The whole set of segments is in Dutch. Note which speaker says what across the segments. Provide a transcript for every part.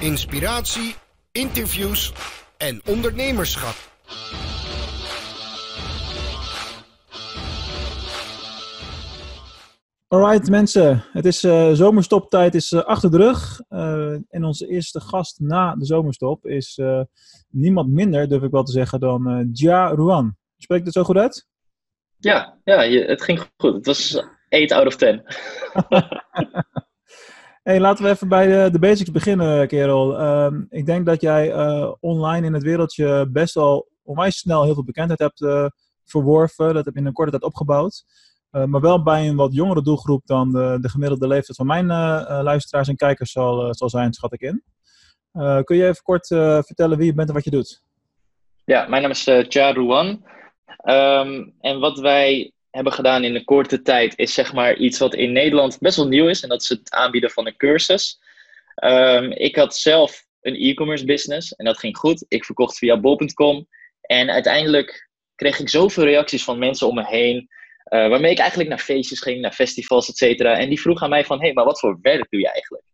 Speaker 1: inspiratie, interviews en ondernemerschap.
Speaker 2: Alright mensen, het is uh, zomerstoptijd is uh, achter de rug. Uh, en onze eerste gast na de zomerstop is niemand minder, durf ik wel te zeggen, dan Jia Ruan. Spreekt het zo goed uit?
Speaker 3: Ja, ja je, het ging goed. Het was 8 out of 10.
Speaker 2: hey, laten we even bij de, de basics beginnen, kerel. Ehm, ik denk dat jij online in het wereldje best wel onwijs snel heel veel bekendheid hebt verworven. Dat heb je in een korte tijd opgebouwd. Uh, maar wel bij een wat jongere doelgroep dan de, de gemiddelde leeftijd van mijn luisteraars en kijkers zal, zal zijn, schat ik in. kun je even kort vertellen wie je bent en wat je doet?
Speaker 3: Ja, mijn naam is uh, Cha Ruan. Um, en wat wij hebben gedaan in een korte tijd is zeg maar iets wat in Nederland best wel nieuw is. En dat is het aanbieden van een cursus. Um, ik had zelf een e-commerce business en dat ging goed. Ik verkocht via bol.com. En uiteindelijk kreeg ik zoveel reacties van mensen om me heen. Uh, waarmee ik eigenlijk naar feestjes ging, naar festivals, et cetera. En die vroeg aan mij van, hé, hey, maar wat voor werk doe je eigenlijk?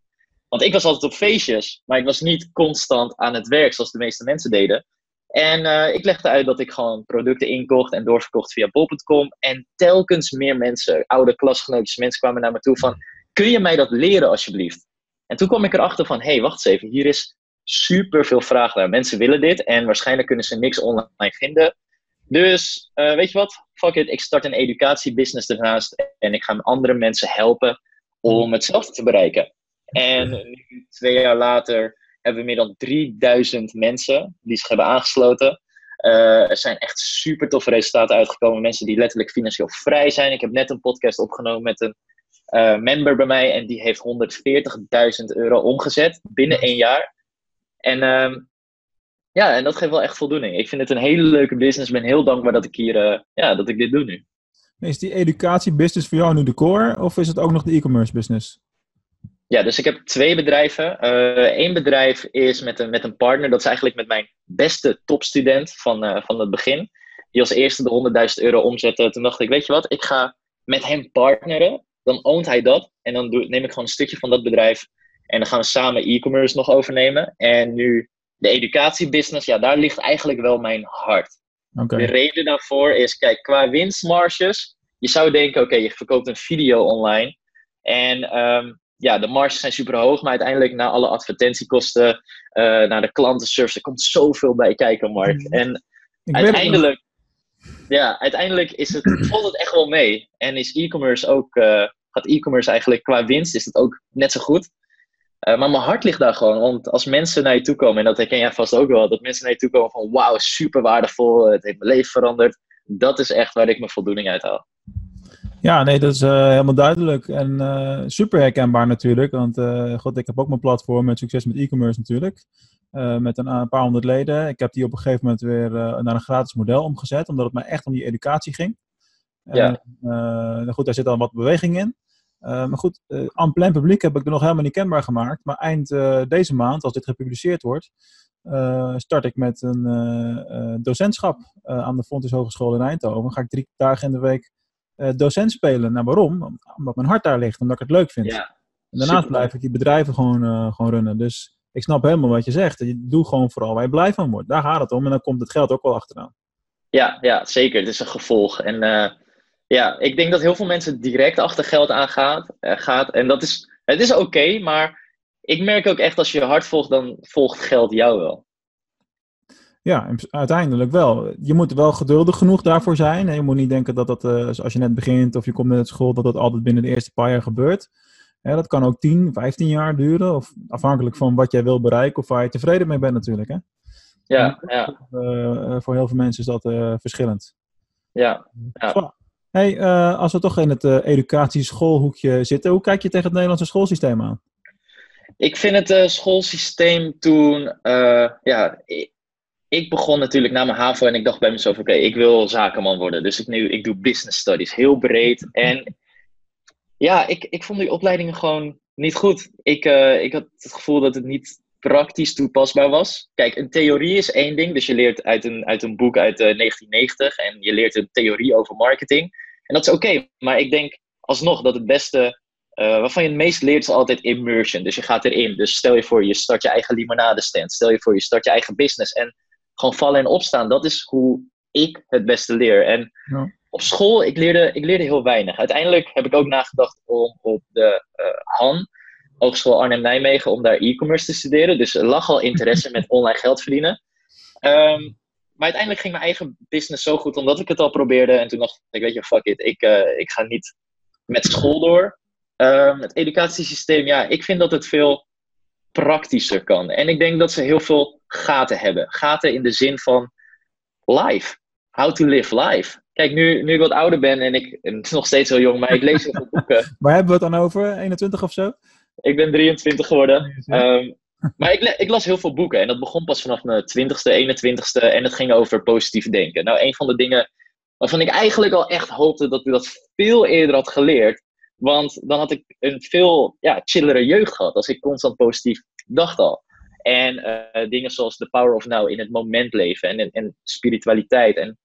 Speaker 3: Want ik was altijd op feestjes, maar ik was niet constant aan het werk zoals de meeste mensen deden. En uh, ik legde uit dat ik gewoon producten inkocht en doorverkocht via bol.com. En telkens meer mensen, oude klasgenootjes, mensen kwamen naar me toe van... Kun je mij dat leren alsjeblieft? En toen kwam ik erachter van, hé, hey, wacht eens even. Hier is super veel vraag naar. Mensen willen dit en waarschijnlijk kunnen ze niks online vinden. Dus uh, weet je wat? Fuck it, ik start een educatiebusiness ernaast. En ik ga andere mensen helpen om hetzelfde te bereiken. En nu, twee jaar later, hebben we meer dan 3000 mensen die zich hebben aangesloten. Uh, er zijn echt super toffe resultaten uitgekomen. Mensen die letterlijk financieel vrij zijn. Ik heb net een podcast opgenomen met een uh, member bij mij. En die heeft 140.000 euro omgezet binnen één jaar. En uh, ja, en dat geeft wel echt voldoening. Ik vind het een hele leuke business. Ik ben heel dankbaar dat ik hier, uh, ja, dat ik dit doe nu.
Speaker 2: Is die educatiebusiness voor jou nu de core? Of is het ook nog de e-commerce business?
Speaker 3: Ja, dus ik heb twee bedrijven. Eén uh, bedrijf is met een, met een partner. Dat is eigenlijk met mijn beste topstudent van, uh, van het begin. Die als eerste de 100.000 euro omzette. Toen dacht ik, weet je wat, ik ga met hem partneren. Dan oont hij dat. En dan doe, neem ik gewoon een stukje van dat bedrijf. En dan gaan we samen e-commerce nog overnemen. En nu de educatiebusiness, ja, daar ligt eigenlijk wel mijn hart. Okay. De reden daarvoor is, kijk, qua winstmarges. Je zou denken, oké, okay, je verkoopt een video online. En um, ja, de marges zijn super hoog, maar uiteindelijk na alle advertentiekosten, uh, naar de klantenservice, er komt zoveel bij kijken, Mark. Mhm. En uiteindelijk, ja, uiteindelijk is het, valt het echt wel mee. En is e-commerce ook, uh, gaat e-commerce eigenlijk qua winst, is het ook net zo goed. Uh, maar mijn hart ligt daar gewoon, want als mensen naar je toe komen, en dat herken jij vast ook wel, dat mensen naar je toe komen van wauw, super waardevol, het heeft mijn leven veranderd. Dat is echt waar ik mijn voldoening uit haal.
Speaker 2: Ja, nee, dat is uh, helemaal duidelijk. En uh, super herkenbaar natuurlijk. Want uh, god, ik heb ook mijn platform met succes met e-commerce natuurlijk. met een, een, paar honderd leden. Ik heb die op een gegeven moment weer naar een gratis model omgezet. Omdat het mij echt om die educatie ging. Ja. En, goed, daar zit al wat beweging in. maar goed, aan plein publiek heb ik er nog helemaal niet kenbaar gemaakt. Maar eind deze maand, als dit gepubliceerd wordt, start ik met een docentschap aan de Fontys Hogeschool in Eindhoven. Ga ik drie dagen in de week uh, docent spelen. Nou, waarom? Omdat mijn hart daar ligt, omdat ik het leuk vind. Ja, en daarnaast blijf ik die bedrijven gewoon, uh, gewoon runnen. Dus ik snap helemaal wat je zegt. Je doet gewoon vooral waar je blij van wordt. Daar gaat het om en dan komt het geld ook wel achteraan.
Speaker 3: Ja, ja zeker. Het is een gevolg. En uh, ja, ik denk dat heel veel mensen direct achter geld aangaan. gaat. En dat is, het is oké, okay, maar ik merk ook echt als je je hart volgt, dan volgt geld jou wel.
Speaker 2: Ja, uiteindelijk wel. Je moet wel geduldig genoeg daarvoor zijn. Je moet niet denken dat dat, uh, als je net begint of je komt net uit school, dat dat altijd binnen de eerste paar jaar gebeurt. dat kan ook 10, 15 jaar duren. Of afhankelijk van wat jij wil bereiken of waar je tevreden mee bent natuurlijk. Hè?
Speaker 3: Ja, ja.
Speaker 2: Uh, voor heel veel mensen is dat uh, verschillend.
Speaker 3: Ja. ja.
Speaker 2: Hey, als we toch in het educatieschoolhoekje zitten, hoe kijk je tegen het Nederlandse schoolsysteem aan?
Speaker 3: Ik vind het schoolsysteem toen, ja, ik begon natuurlijk na mijn HAVO en ik dacht bij mezelf, oké, ik wil zakenman worden. Dus ik, nu, ik doe business studies, heel breed. En ja, ik, ik vond die opleidingen gewoon niet goed. Ik, uh, ik had het gevoel dat het niet praktisch toepasbaar was. Kijk, een theorie is één ding. Dus je leert uit een, uit een boek uit uh, 1990 en je leert een theorie over marketing. En dat is oké, maar ik denk alsnog dat het beste waarvan je het meest leert is altijd immersion. Dus je gaat erin. Dus stel je voor, je start je eigen limonade stand. Stel je voor, je start je eigen business. En gewoon vallen en opstaan. Dat is hoe ik het beste leer. En
Speaker 2: Ja.
Speaker 3: op school, ik leerde, ik leerde heel weinig. Uiteindelijk heb ik ook nagedacht om op de eh, Han, Hogeschool Arnhem-Nijmegen, om daar e-commerce te studeren. Dus er lag al interesse met online geld verdienen. Ehm, maar uiteindelijk ging mijn eigen business zo goed, omdat ik het al probeerde. En toen dacht ik, weet je, fuck it, ik, eh, ik ga niet met school door. Ehm, het educatiesysteem, ja, ik vind dat het veel praktischer kan. En ik denk dat ze heel veel gaten hebben. Gaten in de zin van life. How to live life. Kijk, nu, nu ik wat ouder ben en ik en is nog steeds heel jong, maar ik lees heel veel boeken.
Speaker 2: Waar hebben we het dan over? 21 of zo?
Speaker 3: Ik ben 23 geworden. Ehm, maar ik, ik las heel veel boeken en dat begon pas vanaf mijn 20ste, 21ste en het ging over positief denken. Nou, een van de dingen waarvan ik eigenlijk al echt hoopte dat ik dat veel eerder had geleerd. Want dan had ik een veel ja, chillere jeugd gehad als ik constant positief dacht al. En eh, dingen zoals The Power of Now in het moment leven en, en, spiritualiteit en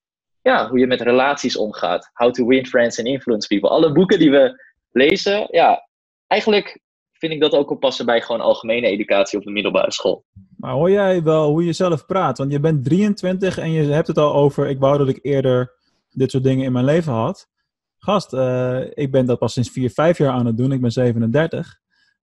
Speaker 3: ja, hoe je met relaties omgaat. How to win friends and influence people. Alle boeken die we lezen, ja, eigenlijk vind ik dat ook wel passen bij gewoon algemene educatie op de middelbare school.
Speaker 2: Maar hoor jij wel hoe je zelf praat? Want je bent 23 en je hebt het al over, ik wou dat ik eerder dit soort dingen in mijn leven had. Gast, eh, ik ben dat pas sinds 4, 5 jaar aan het doen. Ik ben 37.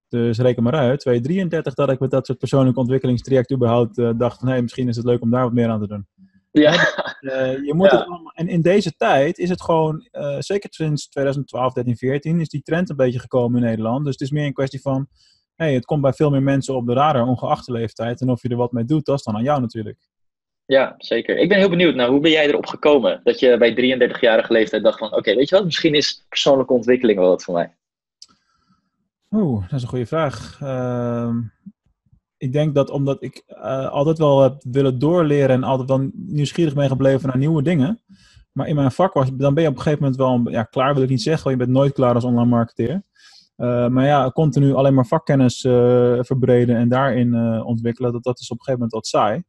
Speaker 2: Dus reken maar uit. 233 dat ik met dat soort persoonlijke ontwikkelingstraject überhaupt eh, dacht van, hé, misschien is het leuk om daar wat meer aan te doen.
Speaker 3: Ja,
Speaker 2: Eh, je moet
Speaker 3: Ja.
Speaker 2: het allemaal, en in deze tijd is het gewoon, eh, zeker sinds 2012, 13, 14, is die trend een beetje gekomen in Nederland. Dus het is meer een kwestie van, hey, het komt bij veel meer mensen op de radar, ongeacht de leeftijd. En of je er wat mee doet, dat is dan aan jou natuurlijk.
Speaker 3: ja, zeker. Ik ben heel benieuwd naar hoe ben jij erop gekomen dat je bij 33-jarige leeftijd dacht van oké, weet je wat, misschien is persoonlijke ontwikkeling wel wat voor mij.
Speaker 2: Oeh, dat is een goede vraag. Ehm, ik denk dat omdat ik eh, altijd wel heb willen doorleren en altijd wel nieuwsgierig ben gebleven naar nieuwe dingen. Maar in mijn vak was, dan ben je op een gegeven moment wel, ja, klaar wil ik niet zeggen, want je bent nooit klaar als online marketeer. Eh, maar ja, continu alleen maar vakkennis eh, verbreden en daarin ontwikkelen, dat, dat is op een gegeven moment wat saai.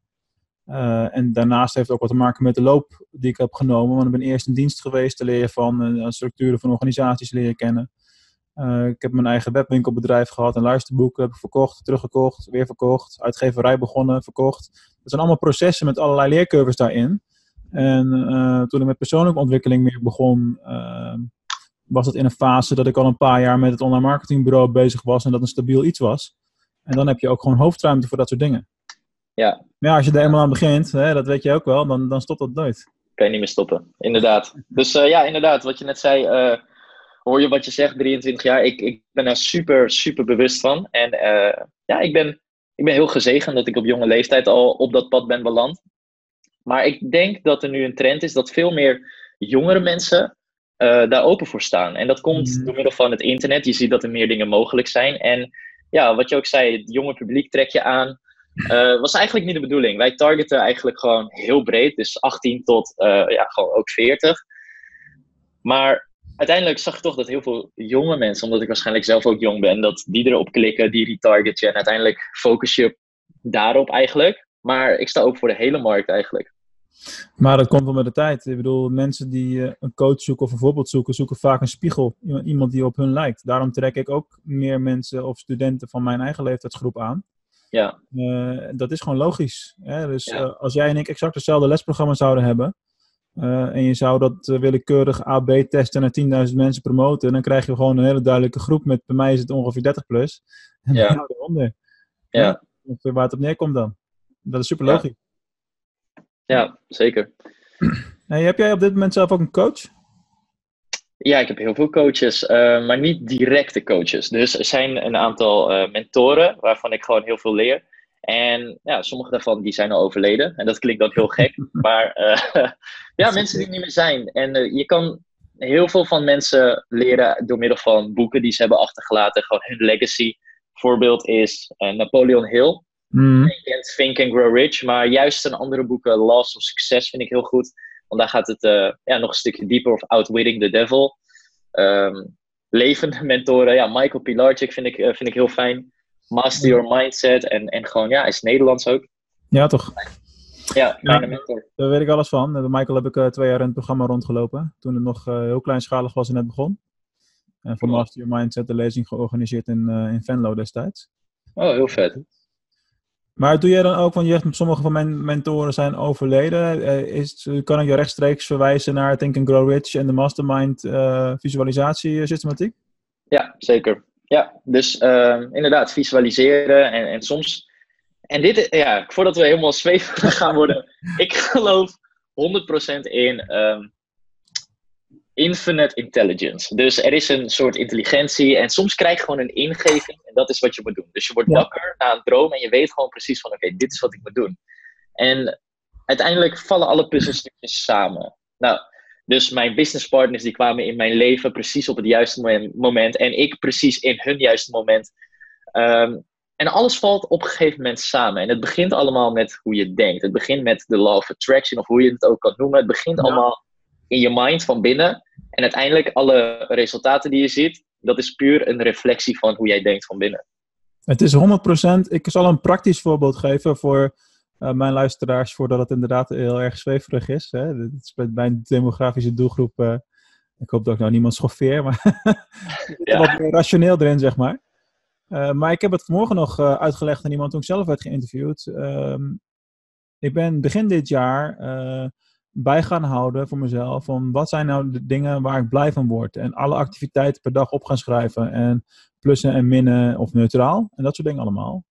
Speaker 2: En daarnaast heeft het ook wat te maken met de loop die ik heb genomen. Want ik ben eerst in dienst geweest, leer je van, structuren van organisaties leer je kennen. Eh, ik heb mijn eigen webwinkelbedrijf gehad en luisterboeken heb ik verkocht, teruggekocht, weer verkocht, uitgeverij begonnen, verkocht. Dat zijn allemaal processen met allerlei leercurves daarin. En eh, toen ik met persoonlijke ontwikkeling meer begon, eh, was het in een fase dat ik al een paar jaar met het online marketingbureau bezig was en dat een stabiel iets was. En dan heb je ook gewoon hoofdruimte voor dat soort dingen.
Speaker 3: Ja.
Speaker 2: Maar ja, als je er eenmaal aan begint, hè, dat weet je ook wel, dan, dan stopt dat nooit.
Speaker 3: Kan je niet meer stoppen, inderdaad. Dus ja, inderdaad, wat je net zei, hoor je wat je zegt, 23 jaar. Ik, ik ben daar super, super bewust van. En eh, ja, ik ben, ik ben heel gezegend dat ik op jonge leeftijd al op dat pad ben beland. Maar ik denk dat er nu een trend is dat veel meer jongere mensen eh, daar open voor staan. En dat komt
Speaker 2: Mhm.
Speaker 3: door middel van het internet. Je ziet dat er meer dingen mogelijk zijn. En ja, wat je ook zei, het jonge publiek trek je aan. Eh, was eigenlijk niet de bedoeling. Wij targeten eigenlijk gewoon heel breed, dus 18 tot ja, gewoon ook 40. Maar uiteindelijk zag ik toch dat heel veel jonge mensen, omdat ik waarschijnlijk zelf ook jong ben, dat die erop klikken, die retarget je. En uiteindelijk focus je daarop eigenlijk. Maar ik sta ook voor de hele markt eigenlijk.
Speaker 2: Maar dat komt wel met de tijd. Ik bedoel, mensen die eh, een coach zoeken of een voorbeeld zoeken, zoeken vaak een spiegel. Iemand- die op hun lijkt. Daarom trek ik ook meer mensen of studenten van mijn eigen leeftijdsgroep aan.
Speaker 3: Ja,
Speaker 2: Eh, dat is gewoon logisch. Hè? Dus
Speaker 3: Ja.
Speaker 2: eh, als jij en ik exact hetzelfde lesprogramma zouden hebben. Eh, en je zou dat eh, willekeurig AB testen naar 10.000 mensen promoten. Dan krijg je gewoon een hele duidelijke groep met, bij mij is het ongeveer 30 plus. En
Speaker 3: Ja.
Speaker 2: eronder.
Speaker 3: ja,
Speaker 2: waar het op neerkomt dan. Dat is super
Speaker 3: Ja.
Speaker 2: logisch.
Speaker 3: ja zeker.
Speaker 2: Hey, heb jij op dit moment zelf ook een coach?
Speaker 3: Ja, ik heb heel veel coaches, eh, maar niet directe coaches. Dus er zijn een aantal mentoren waarvan ik gewoon heel veel leer. En ja, sommige daarvan die zijn al overleden. En dat klinkt dan heel gek. maar eh, ja, mensen die niet meer zijn. En eh, je kan heel veel van mensen leren door middel van boeken die ze hebben achtergelaten. Gewoon hun legacy. Voorbeeld is eh, Napoleon Hill. Je kent Think and Grow Rich, maar juist zijn andere boeken, Laws of Success, vind ik heel goed. Want daar gaat het ja, nog een stukje dieper of Outwitting the Devil. Ehm, levende mentoren, ja, Michael Pilarczyk vind ik, vind ik heel fijn. Master Your Mindset en, en gewoon, ja, is Nederlands ook.
Speaker 2: Ja, toch?
Speaker 3: Ja,
Speaker 2: Ja.
Speaker 3: mentor.
Speaker 2: Daar weet ik alles van. Bij Michael heb ik eh, twee jaar in het programma rondgelopen. Toen het nog eh, heel kleinschalig was en net begon. En voor Master Your Mindset de lezing georganiseerd in, in Venlo destijds.
Speaker 3: Oh, heel vet.
Speaker 2: Maar doe jij dan ook, want je hebt sommige van mijn mentoren zijn overleden. Is, kan ik je rechtstreeks verwijzen naar Think and Grow Rich en de Mastermind visualisatie systematiek?
Speaker 3: Ja, zeker. Ja, dus uh, inderdaad, visualiseren en, en soms. En dit, ja, voordat we helemaal zweven gaan worden, ik geloof 100% in um, infinite intelligence. Dus er is een soort intelligentie en soms krijg je gewoon een ingeving en dat is wat je moet doen. Dus je wordt wakker na een droom en je weet gewoon precies van oké, dit is wat ik moet doen. En uiteindelijk vallen alle puzzelstukjes samen. Nou, dus mijn businesspartners die kwamen in mijn leven precies op het juiste moment en ik precies in hun juiste moment. Ehm, en alles valt op een gegeven moment samen. En het begint allemaal met hoe je denkt. Het begint met de law of attraction, of hoe je het ook kan noemen. Het begint allemaal in je mind van binnen. En uiteindelijk alle resultaten die je ziet, dat is puur een reflectie van hoe jij denkt van binnen.
Speaker 2: Het is 100%. Ik zal een praktisch voorbeeld geven voor uh, mijn luisteraars, voordat het inderdaad heel erg zweverig is. Hè. Het is bij mijn demografische doelgroep. Uh, ik hoop dat ik nou niemand schoffeer, maar ja. wat meer rationeel erin, zeg maar. Uh, maar ik heb het vanmorgen nog uitgelegd aan iemand toen ik zelf werd geïnterviewd. Ehm, ik ben begin dit jaar bij gaan houden voor mezelf. Van wat zijn nou de dingen waar ik blij van word. En alle activiteiten per dag op gaan schrijven. En plussen en minnen of neutraal. En dat soort dingen allemaal.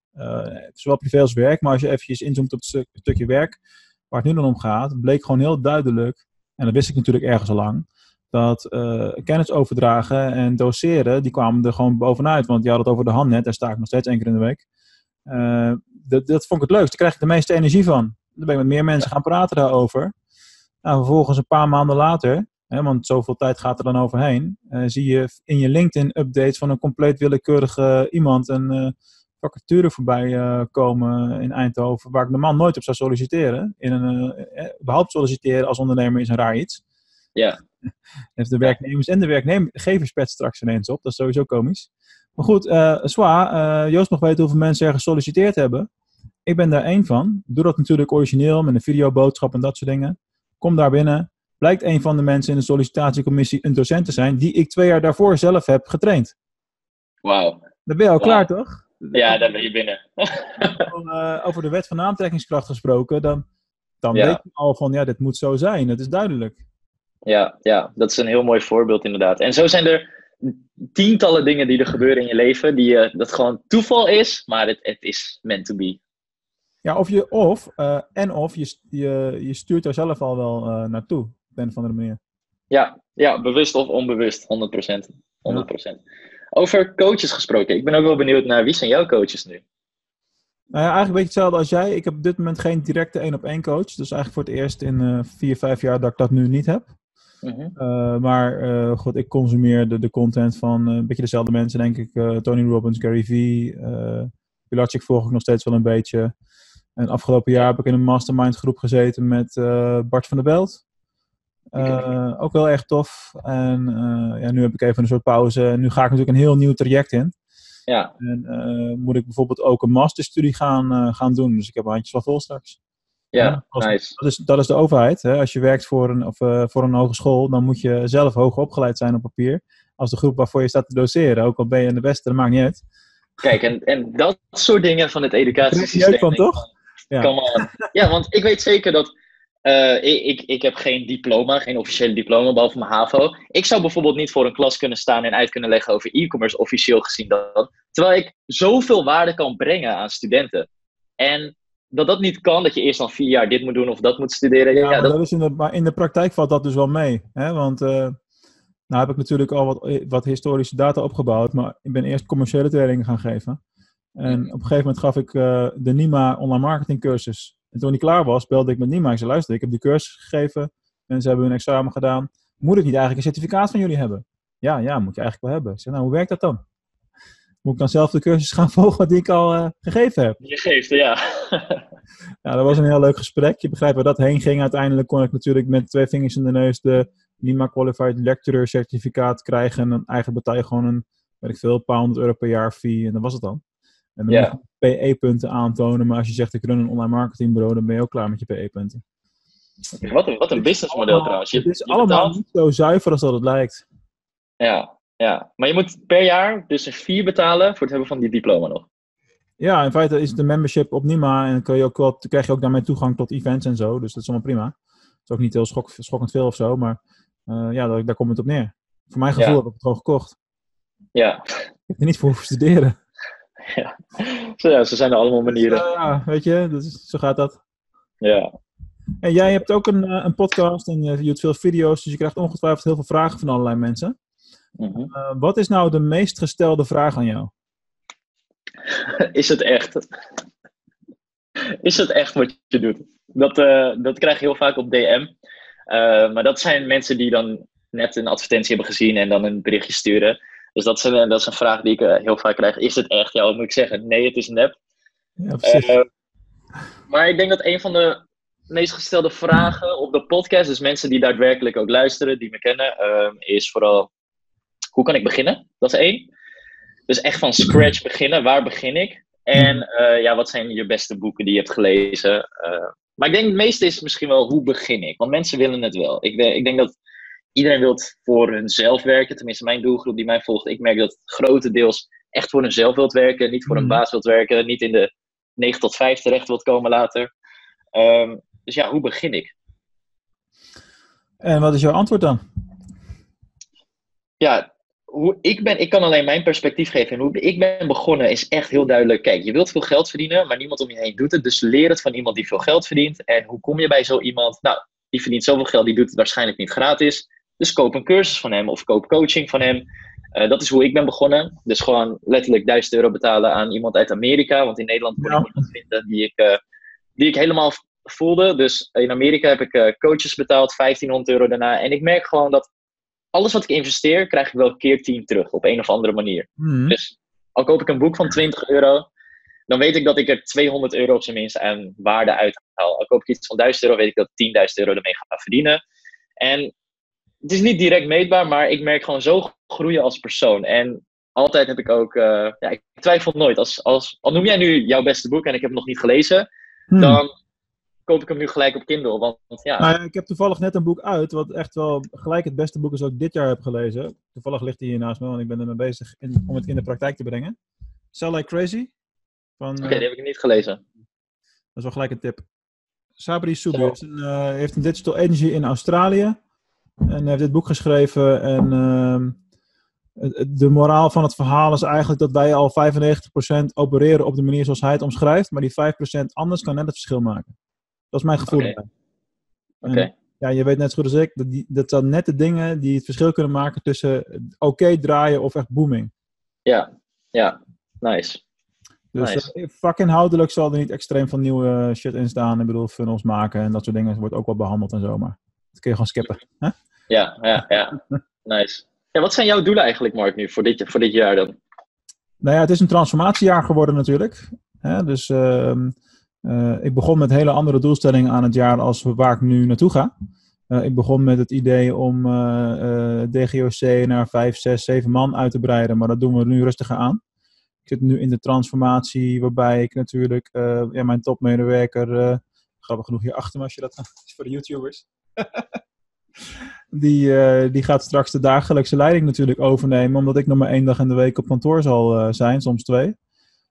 Speaker 2: Zowel privé als werk. Maar als je eventjes inzoomt op het, stukje werk. Waar het nu dan om gaat. Bleek gewoon heel duidelijk. En dat wist ik natuurlijk ergens al lang. Dat uh, kennis overdragen en doseren. Die kwamen er gewoon bovenuit. Want je had het over de handnet. Daar sta ik nog steeds één keer in de week. Uh, dat, dat vond ik het leukst. Daar krijg ik de meeste energie van. Dan ben ik met meer mensen gaan praten daarover. Nou, vervolgens een paar maanden later, hè, want zoveel tijd gaat er dan overheen, uh, zie je in je LinkedIn-updates van een compleet willekeurige iemand een vacature voorbij uh, komen in Eindhoven, waar ik normaal nooit op zou solliciteren. In een, überhaupt solliciteren als ondernemer is een raar iets.
Speaker 3: Ja.
Speaker 2: Heeft de werknemers en de werkgevers pet straks ineens op, dat is sowieso komisch. Maar goed, uh, Swa, Joost mag weten hoeveel mensen er gesolliciteerd hebben. Ik ben daar één van. Doe dat natuurlijk origineel met een videoboodschap en dat soort dingen. Kom daar binnen. Blijkt een van de mensen in de sollicitatiecommissie een docent te zijn die ik twee jaar daarvoor zelf heb getraind.
Speaker 3: Wauw.
Speaker 2: Dan ben je al klaar, toch?
Speaker 3: Ja, dan ben je binnen.
Speaker 2: uh, over de wet van aantrekkingskracht gesproken, dan, dan weet je al van ja, dit moet zo zijn. Het is duidelijk.
Speaker 3: Ja, ja, dat is een heel mooi voorbeeld inderdaad. En zo zijn er tientallen dingen die er gebeuren in je leven, die uh, dat gewoon toeval is, maar het, het is meant to be.
Speaker 2: Ja, of je, of, uh, en of je, je, je stuurt er zelf al wel uh, naartoe, op een of andere manier.
Speaker 3: Ja, ja, bewust of onbewust, 100%. 100%. Ja. Over coaches gesproken, ik ben ook wel benieuwd naar wie zijn jouw coaches nu?
Speaker 2: Nou ja, eigenlijk een beetje hetzelfde als jij. Ik heb op dit moment geen directe één op één coach. Dus eigenlijk voor het eerst in uh, vier, vijf jaar dat ik dat nu niet heb. Mm -hmm. maar uh, goed, ik consumeer de, de content van een beetje dezelfde mensen, denk ik. Tony Robbins, Gary Vee, Pilatschik volg ik nog steeds wel een beetje. En afgelopen jaar heb ik in een mastermind groep gezeten met uh, Bart van der Belt. Uh, ook wel erg tof. En uh, ja, nu heb ik even een soort pauze. Nu ga ik natuurlijk een heel nieuw traject in.
Speaker 3: Ja.
Speaker 2: En moet ik bijvoorbeeld ook een masterstudie gaan, gaan doen. Dus ik heb handjes wel vol straks.
Speaker 3: Ja, nice.
Speaker 2: Dat is, dat is de overheid. Hè? Als je werkt voor een, of, voor een hogeschool, dan moet je zelf hoger opgeleid zijn op papier. Als de groep waarvoor je staat te doseren. Ook al ben je de beste, dat maakt niet uit.
Speaker 3: Kijk, en, en dat soort dingen van het educatiesysteem.
Speaker 2: Uit van, toch?
Speaker 3: Ja. ja, want ik weet zeker dat. Uh, ik, ik heb geen diploma, geen officiële diploma, behalve mijn HAVO. Ik zou bijvoorbeeld niet voor een klas kunnen staan en uit kunnen leggen over e-commerce, officieel gezien dan. Terwijl ik zoveel waarde kan brengen aan studenten. En dat dat niet kan, dat je eerst al vier jaar dit moet doen of dat moet studeren.
Speaker 2: Ja, ja dat... dat... is in de, maar in de praktijk valt dat dus wel mee. Hè? Want uh, nou heb ik natuurlijk al wat, wat historische data opgebouwd, maar ik ben eerst commerciële trainingen gaan geven. En op een gegeven moment gaf ik uh, de NIMA online marketing cursus. En toen die klaar was, belde ik met NIMA. Ik zei, luister, ik heb die cursus gegeven. Mensen hebben hun examen gedaan. Moet ik niet eigenlijk een certificaat van jullie hebben? Ja, ja, moet je eigenlijk wel hebben. Ik zei, nou, hoe werkt dat dan? Moet ik dan zelf de cursus gaan volgen die ik al uh, gegeven heb?
Speaker 3: Je geeft, ja.
Speaker 2: ja, dat was een heel leuk gesprek. Je begrijpt waar dat heen ging. Uiteindelijk kon ik natuurlijk met twee vingers in de neus de NIMA Qualified Lecturer certificaat krijgen. En dan eigenlijk betaal je gewoon een, weet ik veel, paar honderd euro per jaar fee. En dat was het dan. En dan PE-punten aantonen. Maar als je zegt ik run een online marketingbureau, dan ben je ook klaar met je PE-punten.
Speaker 3: Wat een, wat een businessmodel trouwens.
Speaker 2: Je, het is allemaal niet zo zuiver als dat het lijkt.
Speaker 3: Ja, Ja, maar je moet per jaar dus een fee betalen voor het hebben van die diploma nog.
Speaker 2: Ja, in feite is het een membership op Nima en kun je ook wel, krijg je ook daarmee toegang tot events en zo. Dus dat is allemaal prima. Het is ook niet heel schok, schokkend veel of zo, maar uh, ja, daar, daar, komt het op neer. Voor mijn gevoel
Speaker 3: Ja.
Speaker 2: heb ik het gewoon gekocht.
Speaker 3: Ja.
Speaker 2: Ik heb er niet voor hoeven studeren.
Speaker 3: ja. Zo, ja, zo zijn er allemaal manieren.
Speaker 2: Dus, uh, ja, weet je, is, zo gaat dat.
Speaker 3: Ja.
Speaker 2: En jij hebt ook een, uh, een podcast en je, je doet veel video's, dus je krijgt ongetwijfeld heel veel vragen van allerlei mensen.
Speaker 3: Mhm.
Speaker 2: Uh, wat is nou de meest gestelde vraag aan jou?
Speaker 3: Is het echt? Is het echt wat je doet? Dat, uh, dat krijg je heel vaak op DM. Uh, maar dat zijn mensen die dan net een advertentie hebben gezien en dan een berichtje sturen. Dus dat is een, dat is een vraag die ik uh, heel vaak krijg. Is het echt? Ja, wat moet ik zeggen? Nee, het is nep.
Speaker 2: Ja, precies.
Speaker 3: Uh, maar ik denk dat een van de meest gestelde vragen op de podcast, dus mensen die daadwerkelijk ook luisteren, die me kennen, uh, is vooral: hoe kan ik beginnen? Dat is één. Dus echt van scratch beginnen. Waar begin ik? En uh, ja, wat zijn je beste boeken die je hebt gelezen? Uh, maar ik denk het meeste is misschien wel hoe begin ik? Want mensen willen het wel. Ik, ik denk dat iedereen wil voor hunzelf werken. Tenminste, mijn doelgroep die mij volgt. Ik merk dat grotendeels echt voor hunzelf wilt werken. Niet voor een baas wilt werken. Niet in de 9 tot 5 terecht wilt komen later. Um, dus ja, hoe begin ik?
Speaker 2: En wat is jouw antwoord dan?
Speaker 3: Ja, hoe ik ben, ik kan alleen mijn perspectief geven. En hoe ik ben begonnen is echt heel duidelijk. Kijk, je wilt veel geld verdienen, maar niemand om je heen doet het. Dus leer het van iemand die veel geld verdient. En hoe kom je bij zo iemand? Nou, die verdient zoveel geld, die doet het waarschijnlijk niet gratis. Dus koop een cursus van hem of koop coaching van hem. Uh, dat is hoe ik ben begonnen. Dus gewoon letterlijk 1000 euro betalen aan iemand uit Amerika. Want in Nederland kon
Speaker 2: Ja.
Speaker 3: ik niemand vinden die ik, uh, die ik helemaal voelde. Dus in Amerika heb ik uh, coaches betaald, 1500 euro daarna. En ik merk gewoon dat alles wat ik investeer, krijg ik wel keer 10 terug op een of andere manier.
Speaker 2: Hmm.
Speaker 3: Dus al koop ik een boek van 20 euro, dan weet ik dat ik er 200 euro op zijn minst aan waarde uithaal. Al koop ik iets van 1000 euro, weet ik dat ik 10.000 euro ermee ga verdienen. En het is niet direct meetbaar, maar ik merk gewoon zo groeien als persoon. En altijd heb ik ook, uh, ja, ik twijfel nooit. Als, als, al noem jij nu jouw beste boek en ik heb hem nog niet gelezen,
Speaker 2: Hmm.
Speaker 3: dan koop ik hem nu gelijk op Kindle. Want, ja,
Speaker 2: Nou ja, ik heb toevallig net een boek uit, wat echt wel gelijk het beste boek is dat ik dit jaar heb gelezen. Toevallig ligt hij hier naast me, want ik ben ermee bezig in, om het in de praktijk te brengen. Sell Like Crazy.
Speaker 3: Oké,
Speaker 2: eh,
Speaker 3: die heb ik niet gelezen.
Speaker 2: Dat is wel gelijk een tip. Sabri een, eh, heeft een digital agency in Australië. En heeft dit boek geschreven. En ehm, de moraal van het verhaal is eigenlijk dat wij al 95% opereren op de manier zoals hij het omschrijft. Maar die 5% anders kan net het verschil maken. Dat is mijn gevoel.
Speaker 3: Oké.
Speaker 2: ja, je weet net zo goed als ik, dat, die, dat zijn net de dingen die het verschil kunnen maken tussen oké draaien of echt booming.
Speaker 3: Ja, ja, nice.
Speaker 2: Dus
Speaker 3: Nice.
Speaker 2: eh, vakinhoudelijk zal er niet extreem veel nieuwe shit in staan. Ik bedoel, funnels maken en dat soort dingen wordt ook wel behandeld en zo, maar dat kun je gewoon skippen. Hè?
Speaker 3: Ja, ja, ja. Nice. Ja, wat zijn jouw doelen eigenlijk, Mark, nu voor dit, voor dit jaar dan?
Speaker 2: Nou ja, het is een transformatiejaar geworden natuurlijk. Dus ehm, eh, ik begon met hele andere doelstellingen aan het jaar als waar ik nu naartoe ga. Eh, ik begon met het idee om eh, DGOC naar 5, 6, 7 man uit te breiden, maar dat doen we nu rustiger aan. Ik zit nu in de transformatie waarbij ik natuurlijk ja, mijn topmedewerker, grappig genoeg hier achter me als je dat voor de YouTubers. Die, eh, die gaat straks de dagelijkse leiding natuurlijk overnemen, omdat ik nog maar één dag in de week op kantoor zal eh, zijn, soms twee.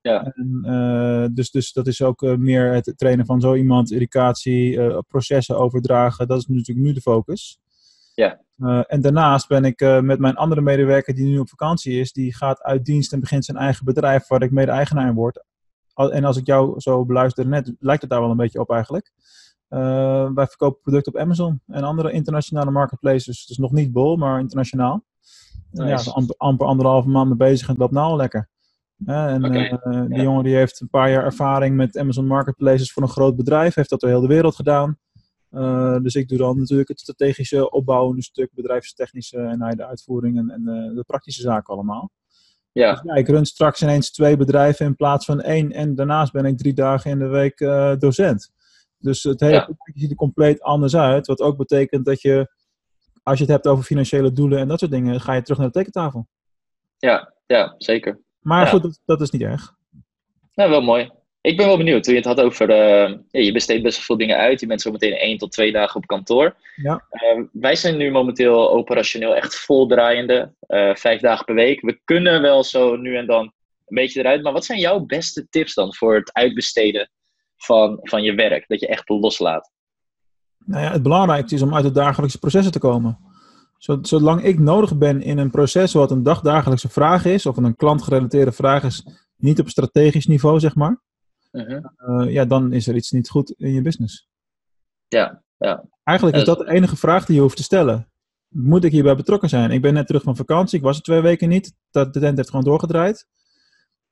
Speaker 3: Ja.
Speaker 2: En, eh, dus, dus dat is ook meer het trainen van zo iemand, educatie, processen overdragen. Dat is natuurlijk nu de focus.
Speaker 3: Ja.
Speaker 2: En daarnaast ben ik met mijn andere medewerker die nu op vakantie is, die gaat uit dienst en begint zijn eigen bedrijf waar ik mede-eigenaar in word. En als ik jou zo beluister net, lijkt het daar wel een beetje op eigenlijk. Eh, wij verkopen producten op Amazon en andere internationale marketplaces. Dus nog niet bol, maar internationaal. Ja, amper, amper anderhalve maand mee bezig en loopt nou al lekker. Ja, en
Speaker 3: Oké,
Speaker 2: eh, die
Speaker 3: ja.
Speaker 2: jongen die heeft een paar jaar ervaring met Amazon Marketplaces voor een groot bedrijf. Heeft dat door heel de wereld gedaan. Eh, dus ik doe dan natuurlijk het strategische opbouwende stuk, bedrijfstechnische en hij de uitvoering en, en eh, de praktische zaken allemaal. Dus
Speaker 3: Ja,
Speaker 2: ja, ik run straks ineens twee bedrijven in plaats van één. En daarnaast ben ik drie dagen in de week eh, docent. Dus het hele plaatje ziet er compleet anders uit. Wat ook betekent dat je, als je het hebt over financiële doelen en dat soort dingen, ga je terug naar de tekentafel.
Speaker 3: ja, ja, zeker.
Speaker 2: Maar goed, dat, dat is niet erg.
Speaker 3: Nou, wel mooi. ik ben wel benieuwd. Toen je het had over, uh, ja, je besteedt best wel veel dingen uit. Je bent zo meteen één tot twee dagen op kantoor.
Speaker 2: Ja.
Speaker 3: Uh, wij zijn nu momenteel operationeel echt vol draaiende. Uh, vijf dagen per week. We kunnen wel zo nu en dan een beetje eruit. Maar wat zijn jouw beste tips dan voor het uitbesteden van, van je werk? Dat je echt loslaat.
Speaker 2: Nou ja, het belangrijkste is om uit de dagelijkse processen te komen. Zolang ik nodig ben in een proces wat een dagdagelijkse vraag is, of een klantgerelateerde vraag is, niet op strategisch niveau, zeg maar, uh-huh. uh, ja, dan is er iets niet goed in je business.
Speaker 3: Ja, ja.
Speaker 2: Eigenlijk is dat de enige vraag die je hoeft te stellen. Moet ik hierbij betrokken zijn? Ik ben net terug van vakantie, ik was er twee weken niet. De tent heeft gewoon doorgedraaid.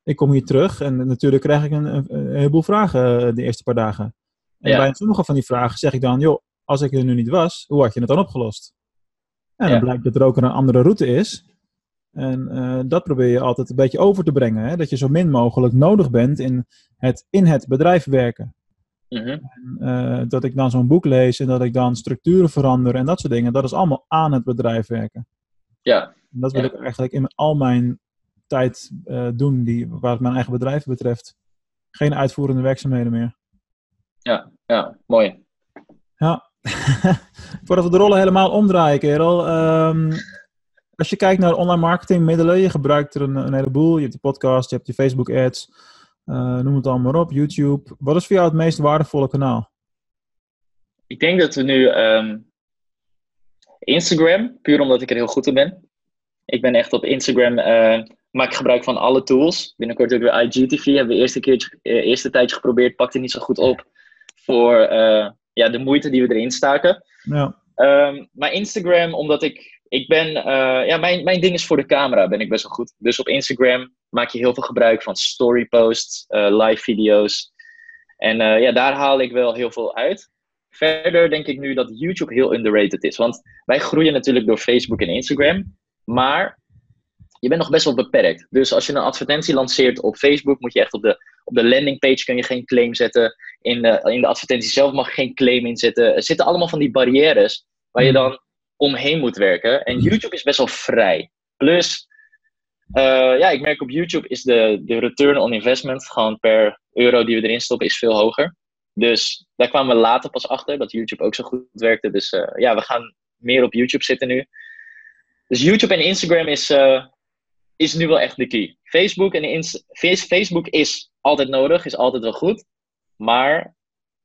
Speaker 2: Ik kom hier terug en natuurlijk krijg ik een, een, heleboel vragen eh, de eerste paar dagen. En ja. bij sommige van die vragen zeg ik dan, joh, als ik er nu niet was, hoe had je het dan opgelost? En dan blijkt dat er ook een andere route is. En uh, dat probeer je altijd een beetje over te brengen. Hè? Dat je zo min mogelijk nodig bent in het, in het bedrijf werken.
Speaker 3: Mm-hmm.
Speaker 2: en, uh, dat ik dan zo'n boek lees en dat ik dan structuren verander en dat soort dingen. Dat is allemaal aan het bedrijf werken.
Speaker 3: Ja.
Speaker 2: En dat wil
Speaker 3: Ja.
Speaker 2: ik eigenlijk in al mijn tijd uh, doen, die, waar het mijn eigen bedrijf betreft. Geen uitvoerende werkzaamheden meer.
Speaker 3: Ja, ja, mooi.
Speaker 2: Ja. Voordat we de rollen helemaal omdraaien, kerel. Um, als je kijkt naar online marketingmiddelen, je gebruikt er een, een heleboel. Je hebt de podcast, je hebt je Facebook ads, uh, noem het allemaal maar op, YouTube. Wat is voor jou het meest waardevolle kanaal?
Speaker 3: Ik denk dat we nu um, Instagram, puur omdat ik er heel goed in ben. Ik ben echt op Instagram, uh, maak gebruik van alle tools. Binnenkort ook weer IGTV, hebben we de eerste, keer, uh, eerste tijdje geprobeerd, pakte niet zo goed op voor uh, ja, de moeite die we erin staken.
Speaker 2: Ja.
Speaker 3: Um, maar Instagram, omdat ik, ik ben, uh, ja, mijn, mijn ding is voor de camera, ben ik best wel goed. Dus op Instagram maak je heel veel gebruik van story posts, uh, live video's. En ja, daar haal ik wel heel veel uit. Verder denk ik nu dat YouTube heel underrated is. Want wij groeien natuurlijk door Facebook en Instagram. Maar je bent nog best wel beperkt. Dus als je een advertentie lanceert op Facebook, moet je echt op de, op de landingpage kun je geen claim zetten. In de, in de advertentie zelf mag je geen claim inzetten. Er zitten allemaal van die barrières waar je dan omheen moet werken. En YouTube is best wel vrij. Plus, uh, ja, ik merk op YouTube is de, de return on investment gewoon per euro die we erin stoppen is veel hoger. Dus daar kwamen we later pas achter dat YouTube ook zo goed werkte. Dus uh, ja, we gaan meer op YouTube zitten nu. Dus YouTube en Instagram is, uh, is nu wel echt de key. Facebook, en Inst Facebook is altijd nodig, is altijd wel goed. Maar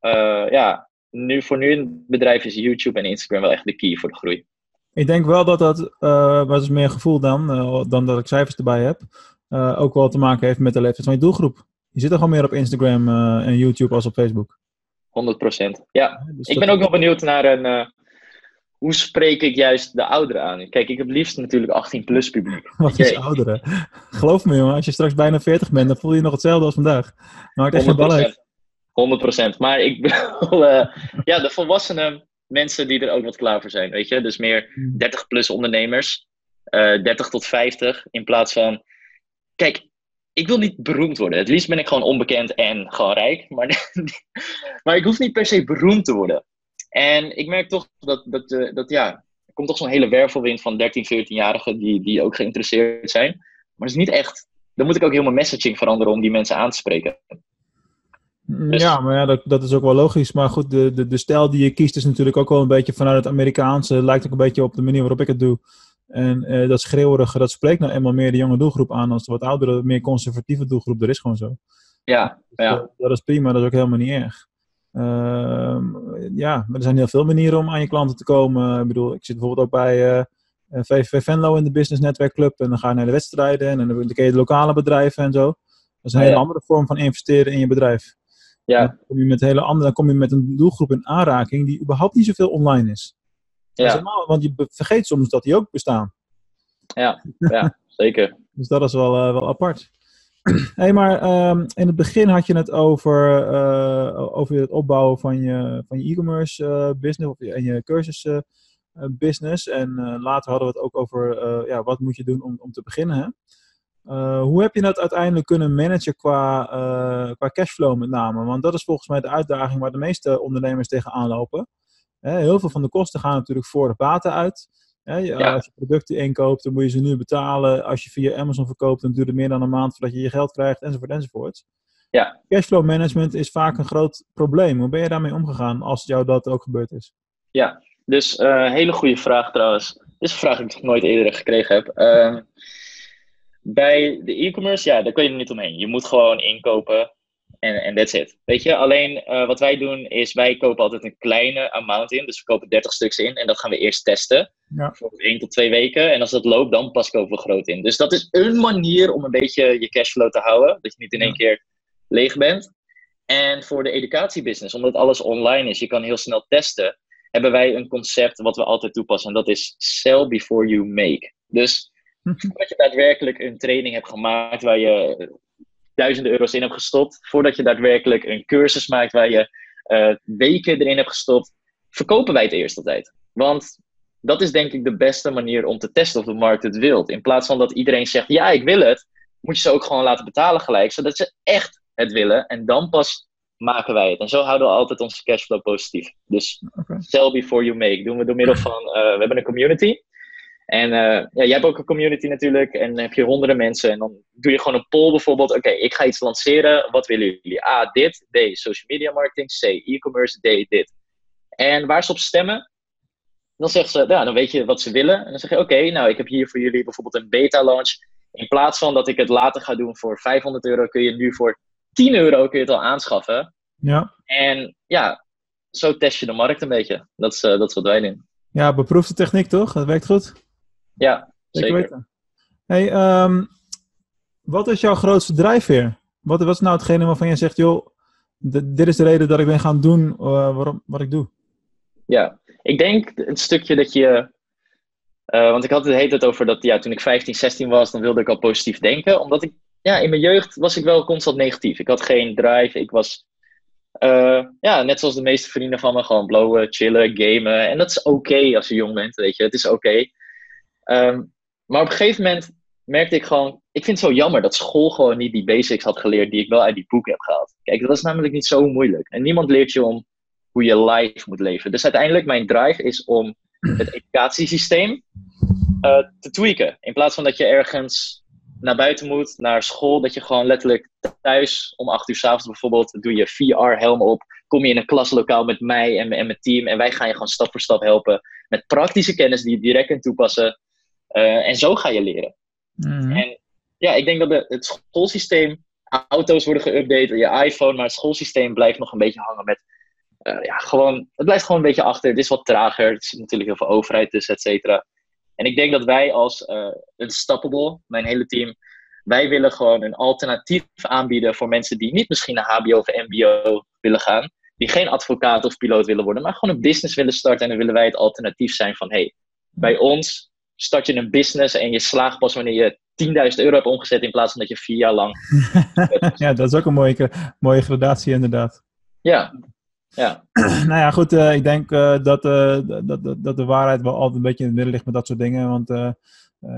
Speaker 3: uh, ja, nu, voor nu in het bedrijf is YouTube en Instagram wel echt de key voor de groei.
Speaker 2: Ik denk wel dat dat, uh, wat is meer gevoel dan, uh, dan dat ik cijfers erbij heb, uh, ook wel te maken heeft met de leeftijd van je doelgroep. Je zit er gewoon meer op Instagram en YouTube als op Facebook.
Speaker 3: 100%. Ja, dus ik ben ook wel benieuwd naar een, hoe spreek ik juist de ouderen aan? Kijk, ik heb liefst natuurlijk 18 plus publiek.
Speaker 2: Wat is ouderen? Geloof me jongen, als je straks bijna 40 bent, dan voel je je nog hetzelfde als vandaag. Maar echt geen bal heeft.
Speaker 3: 100%. Maar ik bedoel, uh, ja, de volwassenen, mensen die er ook wat klaar voor zijn, weet je. Dus meer 30 plus ondernemers, uh, 30 tot 50, in plaats van... Kijk, ik wil niet beroemd worden. Het liefst ben ik gewoon onbekend en gewoon rijk. Maar, maar ik hoef niet per se beroemd te worden. En ik merk toch dat, dat, uh, dat ja, er komt toch zo'n hele wervelwind van 13, 14-jarigen die, die ook geïnteresseerd zijn. Maar het is niet echt... Dan moet ik ook heel mijn messaging veranderen om die mensen aan te spreken.
Speaker 2: Dus... Ja, maar ja, dat, dat is ook wel logisch. Maar goed, de, de, de stijl die je kiest is natuurlijk ook wel een beetje vanuit het Amerikaanse. Lijkt ook een beetje op de manier waarop ik het doe. En uh, dat schreeuwerige, dat spreekt nou eenmaal meer de jonge doelgroep aan als de wat oudere, meer conservatieve doelgroep. Dat is gewoon zo.
Speaker 3: Ja,
Speaker 2: dus,
Speaker 3: ja.
Speaker 2: Dat, is prima, dat is ook helemaal niet erg. Uh, ja, maar er zijn heel veel manieren om aan je klanten te komen. Ik bedoel, ik zit bijvoorbeeld ook bij VVV Venlo in de Business Netwerk Club. En dan ga je naar de wedstrijden en dan ken je de lokale bedrijven en zo. Dat is een
Speaker 3: ja,
Speaker 2: hele
Speaker 3: ja.
Speaker 2: andere vorm van investeren in je bedrijf.
Speaker 3: Ja.
Speaker 2: Dan kom je met hele andere, dan kom je met een doelgroep in aanraking die überhaupt niet zoveel online is.
Speaker 3: Ja.
Speaker 2: is helemaal, want je vergeet soms dat die ook bestaan.
Speaker 3: Ja, ja zeker.
Speaker 2: dus dat is wel, uh, wel apart. hey, maar um, in het begin had je het over, uh, over het opbouwen van je, van je e-commerce uh, business en je cursus business. En later hadden we het ook over ja, wat moet je doen om, om te beginnen. Hè? Hoe heb je dat uiteindelijk kunnen managen qua, qua cashflow met name? Want dat is volgens mij de uitdaging waar de meeste ondernemers tegenaan lopen. Heel veel van de kosten gaan natuurlijk voor de baten uit. Hè, je, ja. Als je producten inkoopt, dan moet je ze nu betalen. Als je via Amazon verkoopt, dan duurt het meer dan een maand voordat je je geld krijgt, enzovoort, enzovoort.
Speaker 3: Ja.
Speaker 2: Cashflow management is vaak een groot probleem. Hoe ben je daarmee omgegaan als jou dat ook gebeurd is?
Speaker 3: Ja, dus uh, hele goede vraag trouwens. Dit is een vraag die ik nog nooit eerder gekregen heb. Uh, bij de e-commerce, ja, daar kun je er niet omheen. Je moet gewoon inkopen en, en that's it. Weet je, alleen uh, wat wij doen is, wij kopen altijd een kleine amount in. Dus we kopen 30 stuks in en dat gaan we eerst testen.
Speaker 2: Ja.
Speaker 3: Voor 1 tot 2 weken. En als dat loopt, dan pas kopen we groot in. Dus dat is een manier om een beetje je cashflow te houden. Dat je niet in één keer leeg bent. En voor de educatiebusiness, omdat alles online is, je kan heel snel testen, hebben wij een concept wat we altijd toepassen. En dat is sell before you make. Dus dat je daadwerkelijk een training hebt gemaakt waar je duizenden euro's in hebt gestopt, voordat je daadwerkelijk een cursus maakt waar je uh, weken erin hebt gestopt, verkopen wij het eerst altijd. Want dat is denk ik de beste manier om te testen of de markt het wil. In plaats van dat iedereen zegt, ja, ik wil het, moet je ze ook gewoon laten betalen gelijk, zodat ze echt het willen. En dan pas maken wij het. En zo houden we altijd onze cashflow positief. Dus
Speaker 2: okay.
Speaker 3: sell before you make. Doen we door middel van, uh, we hebben een community. En uh, ja, jij hebt ook een community natuurlijk. En dan heb je honderden mensen. En dan doe je gewoon een poll bijvoorbeeld. Oké, okay, ik ga iets lanceren. Wat willen jullie? A, dit. B, social media marketing. C, e-commerce. D, dit. En waar ze op stemmen, dan zeggen ze, ja, dan weet je wat ze willen. En dan zeg je, oké, okay, nou, ik heb hier voor jullie bijvoorbeeld een beta launch. In plaats van dat ik het later ga doen voor 500 euro, kun je nu voor 10 euro kun je het al aanschaffen.
Speaker 2: Ja.
Speaker 3: En ja, zo test je de markt een beetje. Dat is, uh, dat is wat wij doen.
Speaker 2: Ja, beproefde techniek toch? Dat werkt goed?
Speaker 3: Ja,
Speaker 2: Zeker
Speaker 3: zeker.
Speaker 2: weten. Hey, um, wat is jouw grootste drijfveer? Wat, wat is nou hetgene waarvan je zegt, joh, dit is de reden dat ik ben gaan doen uh, waarom, wat ik doe?
Speaker 3: Ja, ik denk het stukje dat je. Uh, want ik had het heet het over dat ja, toen ik 15, 16 was, dan wilde ik al positief denken. Omdat ik, ja, in mijn jeugd was ik wel constant negatief. Ik had geen drive. Ik was, uh, ja, net zoals de meeste vrienden van me, gewoon blowen, chillen, gamen. En dat is oké als je jong bent, weet je. Het is oké. Um, maar op een gegeven moment merkte ik gewoon, ik vind het zo jammer dat school gewoon niet die basics had geleerd die ik wel uit die boeken heb gehaald. Kijk, dat is namelijk niet zo moeilijk. En niemand leert je om hoe je life moet leven. Dus uiteindelijk mijn drive is om het educatiesysteem uh, te tweaken. In plaats van dat je ergens naar buiten moet, naar school, dat je gewoon letterlijk thuis om acht uur s'avonds bijvoorbeeld, doe je VR-helm op, kom je in een klaslokaal met mij en, en mijn team en wij gaan je gewoon stap voor stap helpen met praktische kennis die je direct kunt toepassen. Uh, en zo ga je leren.
Speaker 2: Mhm.
Speaker 3: En ja, ik denk dat de, het schoolsysteem, auto's worden geüpdate, je iPhone, maar het schoolsysteem blijft nog een beetje hangen met, uh, ja, gewoon, het blijft gewoon een beetje achter. Het is wat trager, er zit natuurlijk heel veel overheid tussen, et cetera. En ik denk dat wij als uh, Unstoppable, mijn hele team, wij willen gewoon een alternatief aanbieden voor mensen die niet misschien naar HBO of MBO willen gaan, die geen advocaat of piloot willen worden, maar gewoon een business willen starten. En dan willen wij het alternatief zijn van, hey, bij ons start je een business en je slaagt pas wanneer je 10.000 euro hebt omgezet in plaats van dat je vier jaar lang.
Speaker 2: ja, dat is ook een mooie, mooie gradatie inderdaad.
Speaker 3: Ja. Ja.
Speaker 2: nou ja, goed. Uh, ik denk uh, dat, uh, dat, dat, dat de waarheid wel altijd een beetje in het midden ligt met dat soort dingen. Want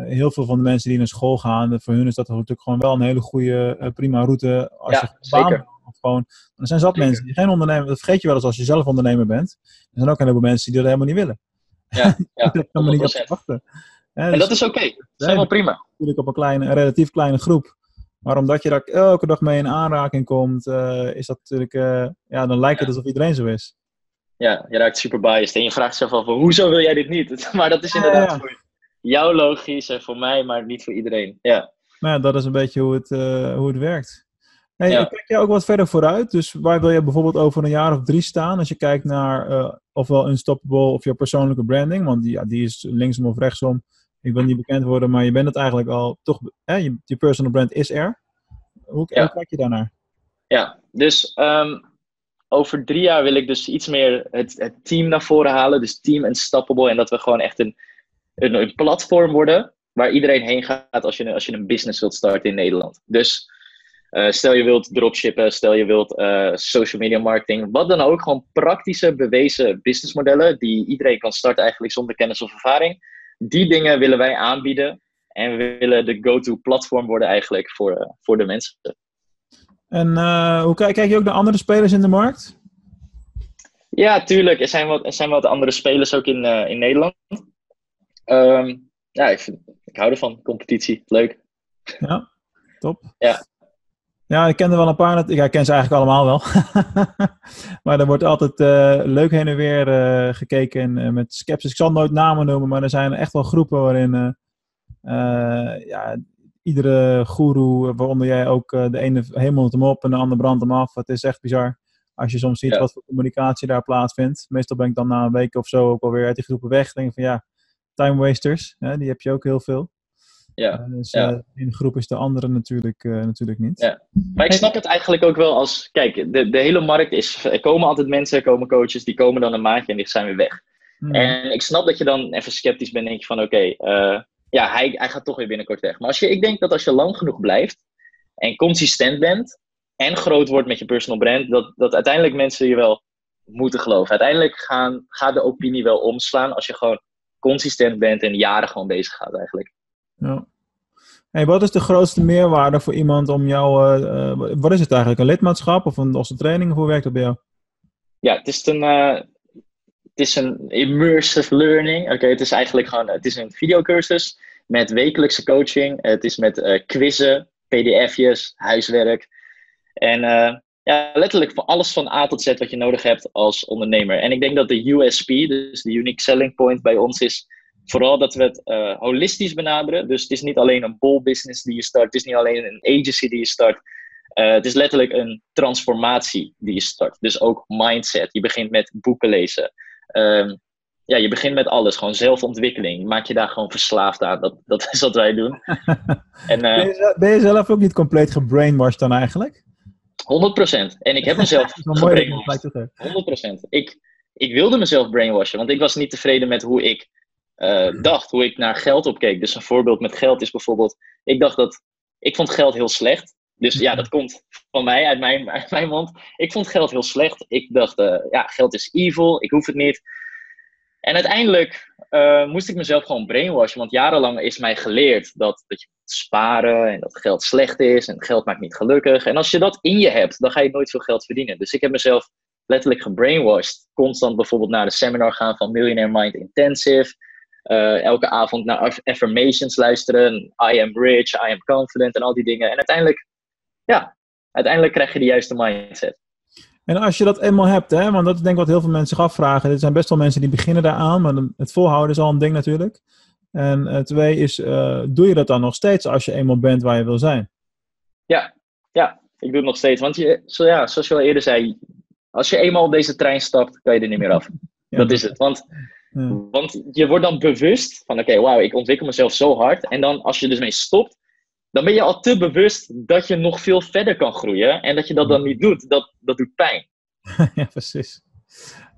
Speaker 2: heel veel van de mensen die naar school gaan, voor hun is dat natuurlijk gewoon wel een hele goede, prima route. Als
Speaker 3: ja,
Speaker 2: je
Speaker 3: zeker.
Speaker 2: Of gewoon, er zijn zat
Speaker 3: Zeker.
Speaker 2: mensen die geen ondernemer, dat vergeet je wel eens als je zelf ondernemer bent. Er zijn ook een heleboel mensen die dat helemaal niet willen.
Speaker 3: Ja, ja,
Speaker 2: Daar kan niet op
Speaker 3: 100%.
Speaker 2: te wachten. Hè,
Speaker 3: En
Speaker 2: dus
Speaker 3: dat is oké. Dat is helemaal prima.
Speaker 2: natuurlijk op een, kleine, een relatief kleine groep. Maar omdat je daar elke dag mee in aanraking komt, uh, is dat natuurlijk, uh, ja, dan lijkt het alsof iedereen zo is.
Speaker 3: Ja, je raakt super biased en je vraagt jezelf af, hoezo wil jij dit niet? Maar dat is inderdaad
Speaker 2: Ja.
Speaker 3: voor jou logisch en voor mij, maar niet voor iedereen. Ja,
Speaker 2: Maar ja, dat is een beetje hoe het, uh, hoe het werkt. Hey,
Speaker 3: Ja.
Speaker 2: Kijk jij ook wat verder vooruit? Dus waar wil je bijvoorbeeld over een jaar of drie staan? Als je kijkt naar ofwel Unstoppable of je persoonlijke branding. Want die, ja, die is linksom of rechtsom. Ik wil niet bekend worden, maar je bent het eigenlijk al toch. Hè, je, je personal brand is er. Hoe,
Speaker 3: Ja.
Speaker 2: hoe kijk je daarnaar?
Speaker 3: ja. dus ehm, over drie jaar wil ik dus iets meer het, het team naar voren halen. Dus team Unstoppable en dat we gewoon echt een, een, een platform worden waar iedereen heen gaat als je, als je een business wilt starten in Nederland. Dus uh, stel je wilt dropshippen, stel je wilt uh, social media marketing, wat dan ook. Gewoon praktische, bewezen businessmodellen die iedereen kan starten eigenlijk zonder kennis of ervaring. Die dingen willen wij aanbieden en we willen de go-to platform worden eigenlijk voor, uh, voor de mensen.
Speaker 2: En uh, hoe kijk, kijk je ook naar andere spelers in de markt?
Speaker 3: Ja, tuurlijk. Er zijn wat, er zijn wat andere spelers ook in, uh, in Nederland. Um, ja, ik, vind, ik hou ervan. Competitie. Leuk.
Speaker 2: Ja, top.
Speaker 3: Ja.
Speaker 2: Ja, ik ken er wel een paar. Ja, ik ken ze eigenlijk allemaal wel. maar er wordt altijd uh, leuk heen en weer uh, gekeken uh, met sceptisch. Ik zal nooit namen noemen, maar er zijn echt wel groepen waarin ja, iedere guru, waaronder jij ook, de ene hemelt hem op en de andere brandt hem af. Het is echt bizar. Als je soms ziet ja. wat voor communicatie daar plaatsvindt. Meestal ben ik dan na een week of zo ook alweer uit die groepen weg. Denk van ja, time wasters, hè, die heb je ook heel veel.
Speaker 3: Ja.
Speaker 2: Uh, dus
Speaker 3: ja.
Speaker 2: Uh, de ene groep is de andere natuurlijk, uh, natuurlijk niet.
Speaker 3: Ja. Maar ik snap het eigenlijk ook wel als... Kijk, de, de hele markt is... Er komen altijd mensen, er komen coaches, die komen dan een maandje en die zijn weer weg. Hmm. En ik snap dat je dan even sceptisch bent en denk je van... Oké, okay, ja, hij, hij gaat toch weer binnenkort weg. Maar als je, ik denk dat als je lang genoeg blijft en consistent bent... en groot wordt met je personal brand... dat, dat uiteindelijk mensen je wel moeten geloven. Uiteindelijk gaan, gaat de opinie wel omslaan als je gewoon consistent bent en jaren gewoon bezig gaat eigenlijk.
Speaker 2: Ja. Hey, wat is de grootste meerwaarde voor iemand om jou, uh, uh, wat is het eigenlijk, een lidmaatschap of een losse training? Hoe werkt dat bij jou?
Speaker 3: Ja, het is een, uh, het is een immersive learning. Oké, het is eigenlijk gewoon, het is een videocursus met wekelijkse coaching. Het is met quizzen, pdf'jes, huiswerk. En ja, letterlijk voor alles van A tot Z wat je nodig hebt als ondernemer. En ik denk dat de USP, dus de Unique Selling Point bij ons is vooral dat we het uh, holistisch benaderen. Dus het is niet alleen een bol business die je start. Het is niet alleen een agency die je start. Uh, het is letterlijk een transformatie die je start. Dus ook mindset. Je begint met boeken lezen. Um, ja, je begint met alles. Gewoon zelfontwikkeling. Maak je daar gewoon verslaafd aan. Dat, dat is wat wij doen.
Speaker 2: en, uh, ben, je, ben, je, zelf ook niet compleet gebrainwashed dan eigenlijk?
Speaker 3: 100%. En ik heb mezelf gebrainwashed. 100%. Ik, ik wilde mezelf brainwashen. Want ik was niet tevreden met hoe ik uh, dacht, hoe ik naar geld opkeek. Dus een voorbeeld met geld is bijvoorbeeld, ik dacht dat, ik vond geld heel slecht. Dus ja, dat komt van mij, uit mijn, uit mijn mond. Ik vond geld heel slecht. Ik dacht, uh, ja, geld is evil, ik hoef het niet. En uiteindelijk uh, moest ik mezelf gewoon brainwashen, want jarenlang is mij geleerd dat, dat je moet sparen en dat geld slecht is en geld maakt niet gelukkig. En als je dat in je hebt, dan ga je nooit veel geld verdienen. Dus ik heb mezelf letterlijk gebrainwashed. Constant bijvoorbeeld naar de seminar gaan van Millionaire Mind Intensive. Uh, elke avond naar affirmations luisteren. I am rich, I am confident en al die dingen. En uiteindelijk, ja, uiteindelijk krijg je de juiste mindset.
Speaker 2: En als je dat eenmaal hebt, hè, want dat is denk ik wat heel veel mensen zich afvragen. Er zijn best wel mensen die beginnen daaraan, maar het volhouden is al een ding natuurlijk. En uh, twee is, uh, doe je dat dan nog steeds als je eenmaal bent waar je wil zijn?
Speaker 3: Ja, ja ik doe het nog steeds. Want je, zo, ja, zoals je al eerder zei, als je eenmaal op deze trein stapt, kan je er niet meer af. Ja, dat is het. Want Ja. Want je wordt dan bewust van, oké, okay, wauw, ik ontwikkel mezelf zo hard. En dan als je dus mee stopt, dan ben je al te bewust dat je nog veel verder kan groeien. En dat je dat dan niet doet, dat, dat doet pijn.
Speaker 2: ja, precies.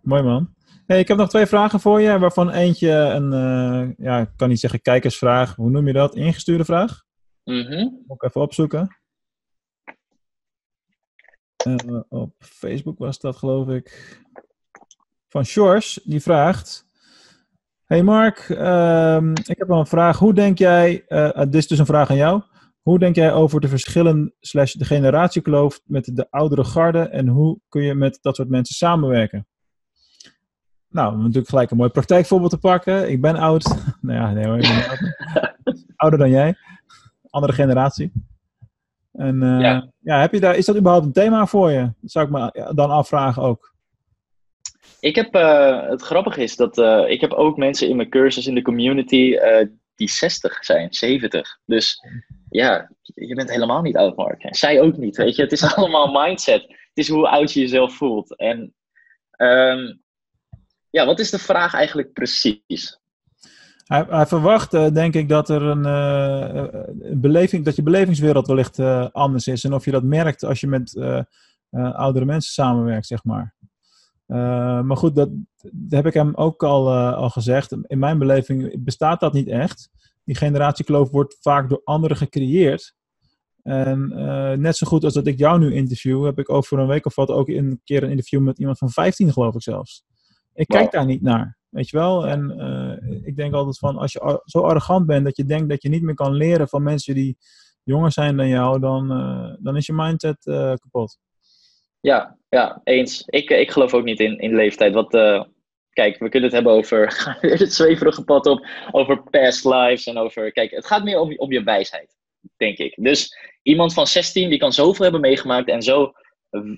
Speaker 2: Mooi man. Hey, ik heb nog twee vragen voor je, waarvan eentje een, uh, ja, ik kan niet zeggen kijkersvraag, hoe noem je dat? Ingestuurde vraag?
Speaker 3: Mm -hmm.
Speaker 2: Moet ik even opzoeken. Uh, op Facebook was dat, geloof ik. Van Shores, die vraagt: Hey Mark, um, ik heb wel een vraag. Hoe denk jij, uh, dit is dus een vraag aan jou. Hoe denk jij over de verschillen slash de generatiekloof met de oudere garde en hoe kun je met dat soort mensen samenwerken? Nou, we hebben natuurlijk gelijk een mooi praktijkvoorbeeld te pakken. Ik ben oud. nou ja, nee hoor, ik ben ouder. ouder dan jij. Andere generatie. En uh, ja. ja. heb je daar, is dat überhaupt een thema voor je? Dat zou ik me dan afvragen ook.
Speaker 3: Ik heb, uh, het grappige is dat uh, ik heb ook mensen in mijn cursus in de community uh, die 60 zijn, 70. Dus ja, je bent helemaal niet oud, Mark. En zij ook niet, weet je. Het is allemaal mindset. Het is hoe oud je jezelf voelt. En um, ja, wat is de vraag eigenlijk precies?
Speaker 2: Hij, verwacht, denk ik, dat er een, een, beleving, dat je belevingswereld wellicht anders is. En of je dat merkt als je met oudere mensen samenwerkt, zeg maar. Uh, maar goed, dat, dat, heb ik hem ook al, uh, al gezegd. In mijn beleving bestaat dat niet echt. Die generatiekloof wordt vaak door anderen gecreëerd. En uh, net zo goed als dat ik jou nu interview, heb ik over een week of wat ook een keer een interview met iemand van 15, geloof ik zelfs. Ik kijk daar niet naar, weet je wel. En ik denk altijd van, als je zo arrogant bent dat je denkt dat je niet meer kan leren van mensen die jonger zijn dan jou, dan, dan is je mindset kapot.
Speaker 3: Ja, ja, eens. Ik, ik geloof ook niet in, in leeftijd. Wat, uh, kijk, we kunnen het hebben over het zweverige pad op, over past lives en over. Kijk, het gaat meer om, om je wijsheid, denk ik. Dus iemand van 16 die kan zoveel hebben meegemaakt en zo,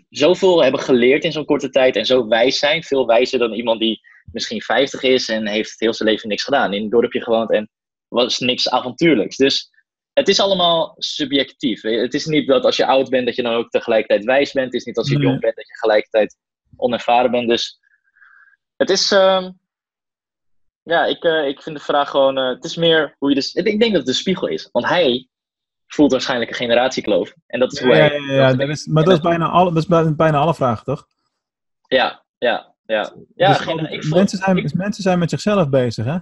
Speaker 3: zoveel hebben geleerd in zo'n korte tijd en zo wijs zijn. Veel wijzer dan iemand die misschien 50 is en heeft heel zijn leven niks gedaan. In een dorpje gewoond en was niks avontuurlijks. Dus het is allemaal subjectief. Het is niet dat als je oud bent dat je dan ook tegelijkertijd wijs bent. Het is niet als je jong bent dat je gelijkertijd onervaren bent. Dus het is. Uh, ja, ik, uh, ik vind de vraag gewoon. Uh, het is meer hoe je dus. Ik denk dat het een spiegel is. Want hij voelt waarschijnlijk een generatiekloof. En dat is hoe
Speaker 2: ja,
Speaker 3: hij.
Speaker 2: Ja, ja, dat is, maar dat is, bijna alle, dat is bijna alle vragen, toch?
Speaker 3: Ja, ja, ja. ja
Speaker 2: dus ik mensen, zijn, ik, mensen zijn met zichzelf bezig, hè?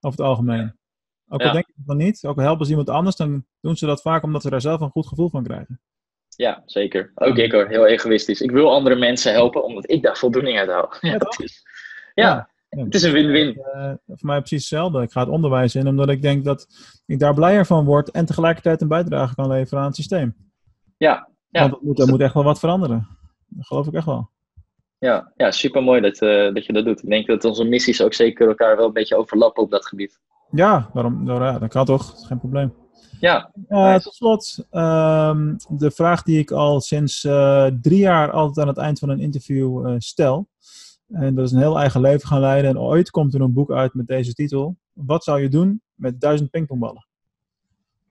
Speaker 2: Over het algemeen. Ook al ja. denken ze van niet, ook al helpen ze iemand anders, dan doen ze dat vaak omdat ze daar zelf een goed gevoel van krijgen.
Speaker 3: Ja, zeker. Ook ik hoor, heel egoïstisch. Ik wil andere mensen helpen omdat ik daar voldoening uit haal. Ja, is, ja, ja, het is een win-win.
Speaker 2: Uh, voor mij precies hetzelfde. Ik ga het onderwijs in omdat ik denk dat ik daar blijer van word en tegelijkertijd een bijdrage kan leveren aan het systeem.
Speaker 3: Ja. ja.
Speaker 2: Want er moet, moet echt wel wat veranderen. Dat geloof ik echt wel.
Speaker 3: Ja, ja super mooi dat, uh, dat je dat doet. Ik denk dat onze missies ook zeker elkaar wel een beetje overlappen op dat gebied.
Speaker 2: Ja, waarom, ja, dat kan toch. Geen probleem.
Speaker 3: Ja.
Speaker 2: Uh, tot slot, um, de vraag die ik al sinds uh, drie jaar altijd aan het eind van een interview uh, stel. En dat is een heel eigen leven gaan leiden. En ooit komt er een boek uit met deze titel. Wat zou je doen met duizend pingpongballen?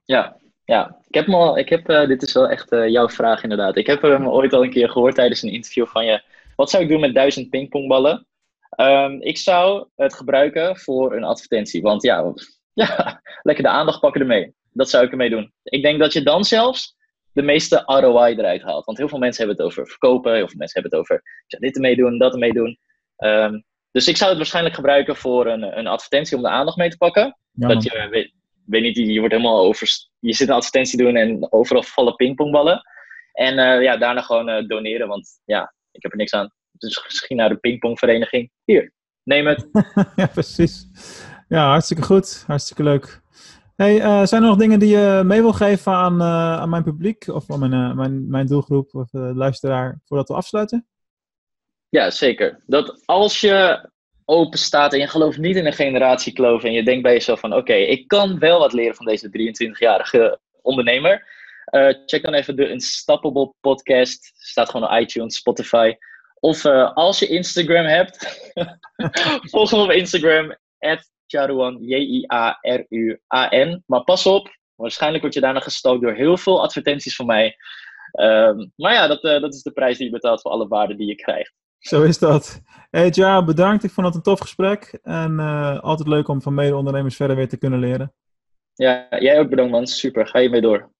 Speaker 3: Ja, ja. Ik heb, al, ik heb dit is wel echt jouw vraag inderdaad. Ik heb hem ooit al een keer gehoord tijdens een interview van je. Wat zou ik doen met duizend pingpongballen? Um, ik zou het gebruiken voor een advertentie. Want ja, ja, lekker de aandacht pakken ermee. Dat zou ik ermee doen. Ik denk dat je dan zelfs de meeste ROI eruit haalt. Want heel veel mensen hebben het over verkopen. Heel veel mensen hebben het over ja, dit ermee doen, dat ermee doen. Um, dus ik zou het waarschijnlijk gebruiken voor een, een advertentie om de aandacht mee te pakken. Ja, dat je, weet, weet niet, je wordt helemaal over... Je zit een advertentie doen en overal vallen pingpongballen. En uh, ja, daarna gewoon uh, doneren. Want ja, ik heb er niks aan. Dus misschien naar de pingpongvereniging. Hier, neem het.
Speaker 2: ja, precies. Ja, hartstikke goed. Hartstikke leuk. Hey, uh, zijn er nog dingen die je mee wil geven aan, uh, aan mijn publiek of aan mijn, uh, mijn, mijn doelgroep of luisteraar voordat we afsluiten?
Speaker 3: Ja, zeker. Dat als je open staat en je gelooft niet in een generatiekloof en je denkt bij jezelf van oké, okay, ik kan wel wat leren van deze 23-jarige ondernemer. check dan even de Unstoppable podcast. Staat gewoon op iTunes, Spotify. Of uh, als je Instagram hebt, volg hem op Instagram, Charuan, J-I-A-R-U-A-N. Maar pas op, waarschijnlijk word je daarna gestookt door heel veel advertenties van mij. Um, maar ja, dat, uh, dat is de prijs die je betaalt voor alle waarden die je krijgt.
Speaker 2: Zo is dat. Hey Ja, bedankt. Ik vond het een tof gesprek. En uh, altijd leuk om van mede-ondernemers verder weer te kunnen leren.
Speaker 3: Ja, jij ook bedankt man. Super. Ga je mee door.